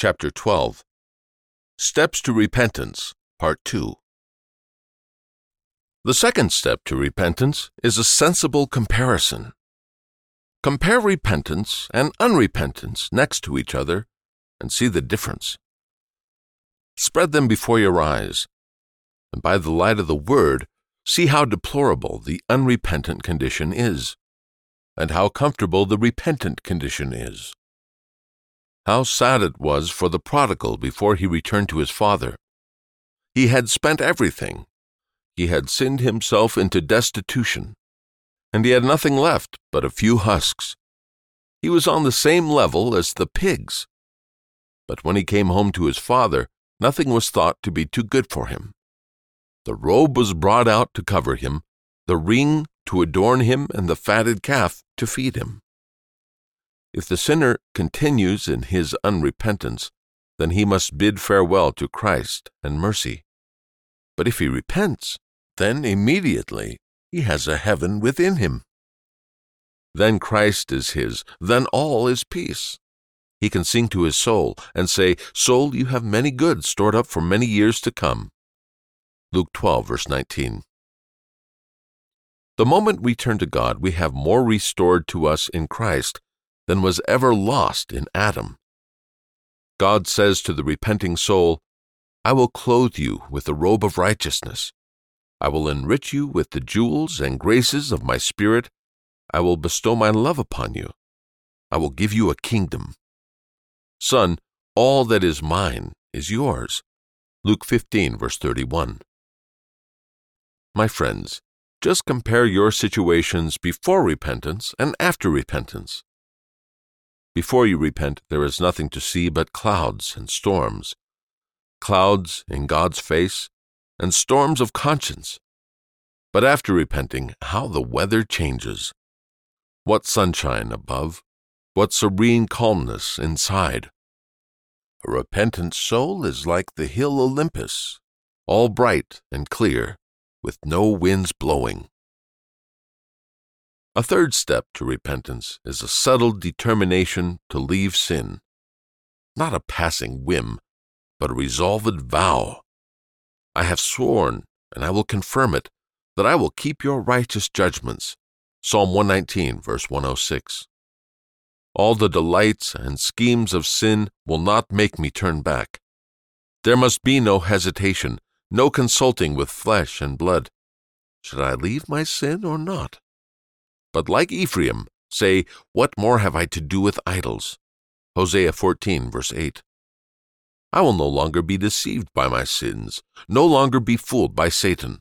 Chapter 12 Steps to Repentance, Part 2 The second step to repentance is a sensible comparison. Compare repentance and unrepentance next to each other and see the difference. Spread them before your eyes, and by the light of the Word, see how deplorable the unrepentant condition is, and how comfortable the repentant condition is. How sad it was for the prodigal before he returned to his father. He had spent everything. He had sinned himself into destitution, and he had nothing left but a few husks. He was on the same level as the pigs. But when he came home to his father, nothing was thought to be too good for him. The robe was brought out to cover him, the ring to adorn him, and the fatted calf to feed him. If the sinner continues in his unrepentance, then he must bid farewell to Christ and mercy. But if he repents, then immediately he has a heaven within him. Then Christ is his, then all is peace. He can sing to his soul and say, Soul, you have many goods stored up for many years to come. Luke 12, verse 19. The moment we turn to God, we have more restored to us in Christ than was ever lost in Adam. God says to the repenting soul, I will clothe you with the robe of righteousness. I will enrich you with the jewels and graces of my Spirit. I will bestow my love upon you. I will give you a kingdom. Son, all that is mine is yours. Luke 15, verse 31. My friends, just compare your situations before repentance and after repentance. Before you repent, there is nothing to see but clouds and storms. Clouds in God's face and storms of conscience. But after repenting, how the weather changes. What sunshine above, what serene calmness inside. A repentant soul is like the hill Olympus, all bright and clear, with no winds blowing. A third step to repentance is a settled determination to leave sin. Not a passing whim, but a resolved vow. I have sworn, and I will confirm it, that I will keep your righteous judgments. Psalm 119, verse 106. All the delights and schemes of sin will not make me turn back. There must be no hesitation, no consulting with flesh and blood. Should I leave my sin or not? But like Ephraim, say, What more have I to do with idols? Hosea 14, verse 8. I will no longer be deceived by my sins, no longer be fooled by Satan.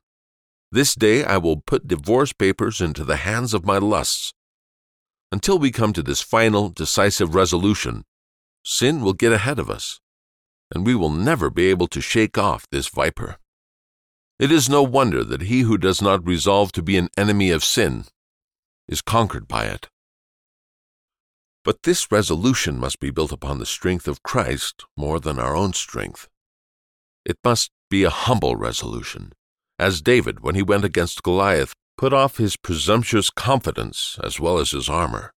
This day I will put divorce papers into the hands of my lusts. Until we come to this final, decisive resolution, sin will get ahead of us, and we will never be able to shake off this viper. It is no wonder that he who does not resolve to be an enemy of sin is conquered by it. But this resolution must be built upon the strength of Christ more than our own strength. It must be a humble resolution, as David, when he went against Goliath, put off his presumptuous confidence as well as his armor.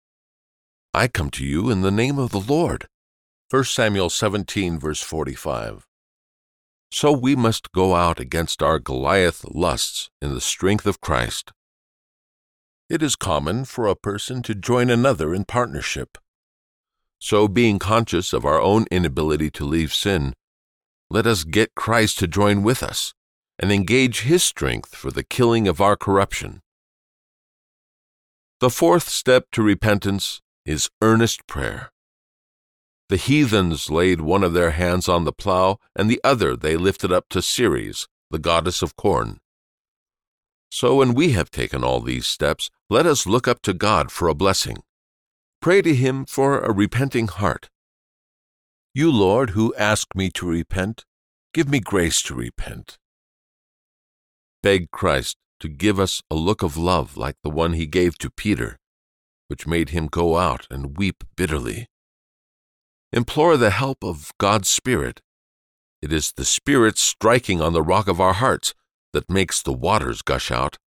I come to you in the name of the Lord. 1 Samuel 17, verse 45. So we must go out against our Goliath lusts in the strength of Christ. It is common for a person to join another in partnership. So, being conscious of our own inability to leave sin, let us get Christ to join with us and engage his strength for the killing of our corruption. The fourth step to repentance is earnest prayer. The heathens laid one of their hands on the plow, and the other they lifted up to Ceres, the goddess of corn. So when we have taken all these steps, let us look up to God for a blessing. Pray to Him for a repenting heart. You, Lord, who ask me to repent, give me grace to repent. Beg Christ to give us a look of love like the one He gave to Peter, which made him go out and weep bitterly. Implore the help of God's Spirit. It is the Spirit striking on the rock of our hearts that makes the waters gush out.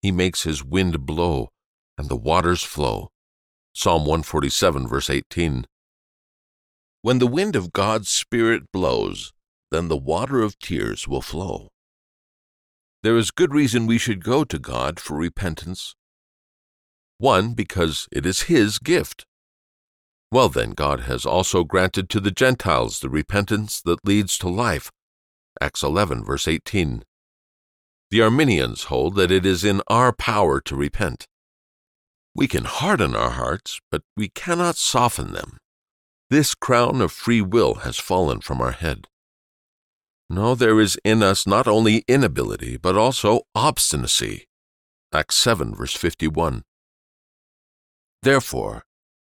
He makes his wind blow, and the waters flow. Psalm 147, verse 18. When the wind of God's Spirit blows, then the water of tears will flow. There is good reason we should go to God for repentance. One, because it is His gift. Well, then, God has also granted to the Gentiles the repentance that leads to life. Acts 11, verse 18. The Arminians hold that it is in our power to repent. We can harden our hearts, but we cannot soften them. This crown of free will has fallen from our head. No, there is in us not only inability, but also obstinacy. Acts 7, verse 51. Therefore,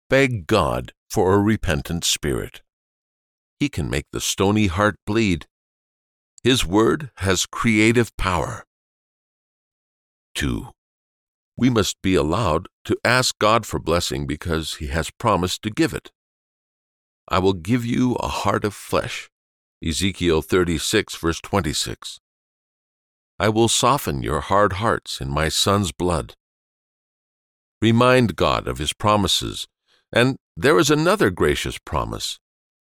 beg God for a repentant spirit. He can make the stony heart bleed. His word has creative power. 2. We must be allowed to ask God for blessing because He has promised to give it. I will give you a heart of flesh. Ezekiel 36, verse 26. I will soften your hard hearts in my Son's blood. Remind God of His promises and there is another gracious promise.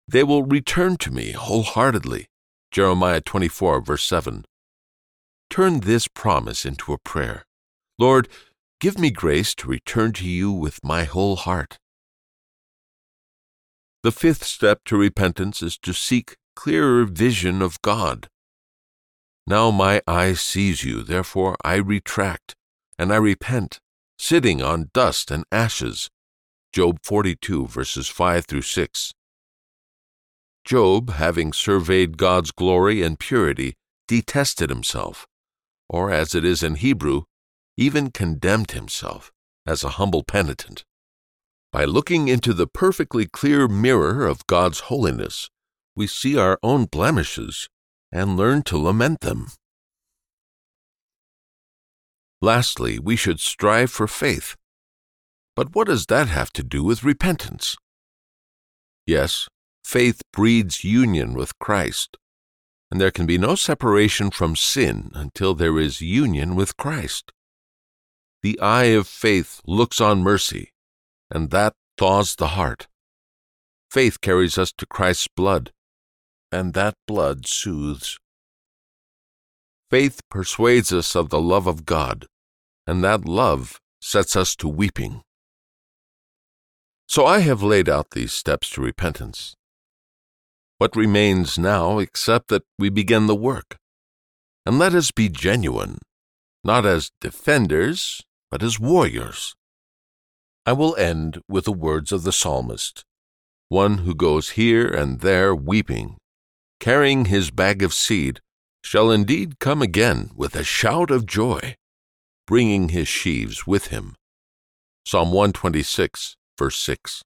They will return to me wholeheartedly. Jeremiah 24, verse 7. Turn this promise into a prayer. Lord, give me grace to return to you with my whole heart. The fifth step to repentance is to seek clearer vision of God. Now my eye sees you, therefore I retract, and I repent, sitting on dust and ashes. Job 42, verses 5 through 6. Job, having surveyed God's glory and purity, detested himself, or as it is in Hebrew, even condemned himself as a humble penitent. By looking into the perfectly clear mirror of God's holiness, we see our own blemishes and learn to lament them. Lastly, we should strive for faith but what does that have to do with repentance? Yes, faith breeds union with Christ, and there can be no separation from sin until there is union with Christ. The eye of faith looks on mercy, and that thaws the heart. Faith carries us to Christ's blood, and that blood soothes. Faith persuades us of the love of God, and that love sets us to weeping. So I have laid out these steps to repentance. What remains now except that we begin the work? And let us be genuine, not as defenders, but as warriors. I will end with the words of the psalmist, one who goes here and there weeping, carrying his bag of seed, shall indeed come again with a shout of joy, bringing his sheaves with him. Psalm 126, verse 6.